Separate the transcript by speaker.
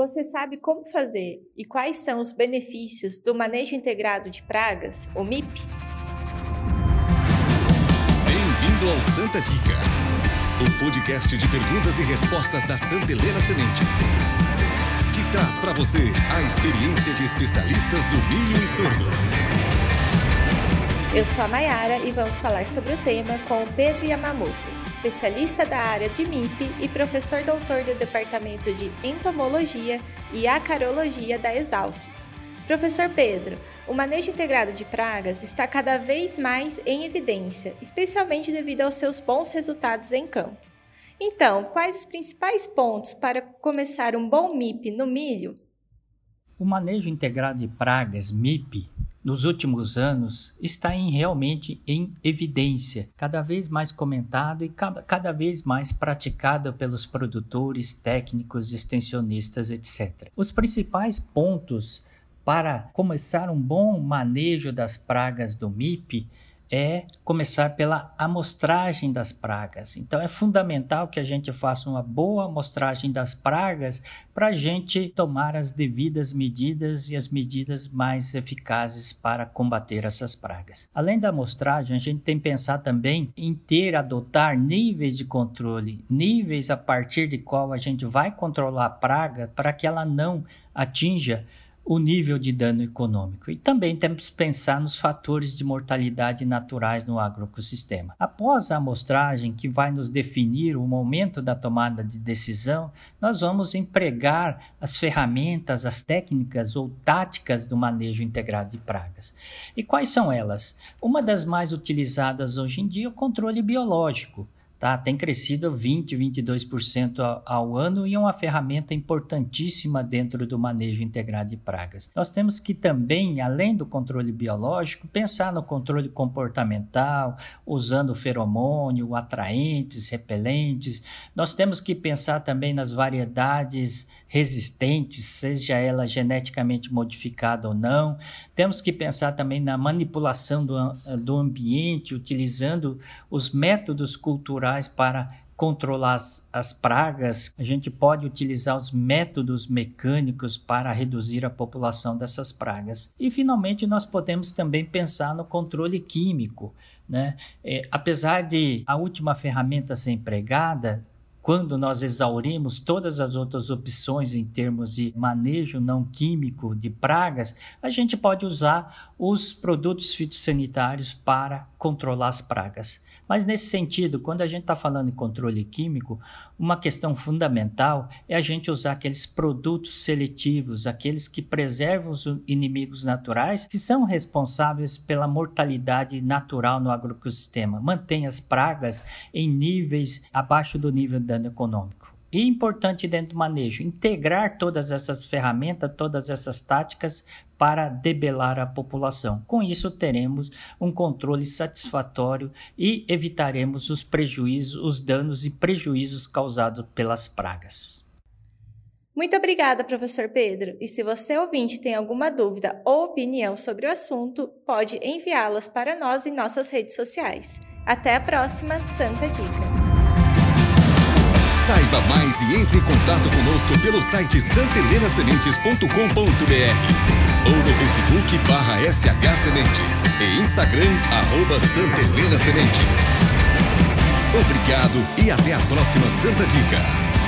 Speaker 1: Você sabe como fazer e quais são os benefícios do manejo integrado de pragas, o MIP?
Speaker 2: Bem-vindo ao Santa Dica, o podcast de perguntas e respostas da Santa Helena Sementes, que traz para você a experiência de especialistas do milho e sorgo.
Speaker 1: Eu sou a Mayara e vamos falar sobre o tema com o Pedro Yamamoto especialista da área de MIP e professor doutor do Departamento de Entomologia e Acarologia da Exalc. Professor Pedro, o manejo integrado de pragas está cada vez mais em evidência, especialmente devido aos seus bons resultados em campo. Então, quais os principais pontos para começar um bom MIP no milho?
Speaker 3: O manejo integrado de pragas, MIP, nos últimos anos está em, realmente em evidência, cada vez mais comentado e cada, cada vez mais praticado pelos produtores, técnicos, extensionistas, etc. Os principais pontos para começar um bom manejo das pragas do MIP é começar pela amostragem das pragas. Então é fundamental que a gente faça uma boa amostragem das pragas para a gente tomar as devidas medidas e as medidas mais eficazes para combater essas pragas. Além da amostragem, a gente tem que pensar também em ter, adotar níveis de controle, níveis a partir de qual a gente vai controlar a praga para que ela não atinja o nível de dano econômico. E também temos que pensar nos fatores de mortalidade naturais no agroecossistema. Após a amostragem, que vai nos definir o momento da tomada de decisão, nós vamos empregar as ferramentas, as técnicas ou táticas do manejo integrado de pragas. E quais são elas? Uma das mais utilizadas hoje em dia é o controle biológico tá? Tem crescido 20, 22% ao, ano e é uma ferramenta importantíssima dentro do manejo integrado de pragas. Nós temos que também, além do controle biológico, pensar no controle comportamental, usando feromônio, atraentes, repelentes. Nós temos que pensar também nas variedades resistentes, seja ela geneticamente modificada ou não. Temos que pensar também na manipulação do, do ambiente, utilizando os métodos culturais naturais para controlar as, as, pragas, a gente pode utilizar os métodos mecânicos para reduzir a população dessas pragas. E, finalmente, nós podemos também pensar no controle químico. Né? É, apesar de a última ferramenta ser empregada, quando nós exaurimos todas as outras opções em termos de manejo não químico de pragas, a gente pode usar os produtos fitossanitários para controlar as pragas. Mas nesse sentido, quando a gente está falando em controle químico, uma questão fundamental é a gente usar aqueles produtos seletivos, aqueles que preservam os inimigos naturais, que são responsáveis pela mortalidade natural no agroecossistema, mantém as pragas em níveis abaixo do nível dano econômico. E importante dentro do manejo, integrar todas essas ferramentas, todas essas táticas para debelar a população. Com isso, teremos um controle satisfatório e evitaremos os prejuízos, os danos e prejuízos causados pelas pragas.
Speaker 1: Muito obrigada, professor Pedro. E se você ouvinte tem alguma dúvida ou opinião sobre o assunto, pode enviá-las para nós em nossas redes sociais. Até a próxima Santa Dica!
Speaker 2: Saiba mais e entre em contato conosco pelo site santelenasementes.com.br ou no Facebook barra SH Sementes e Instagram arroba Santa Helena Sementes. Obrigado e até a próxima Santa Dica.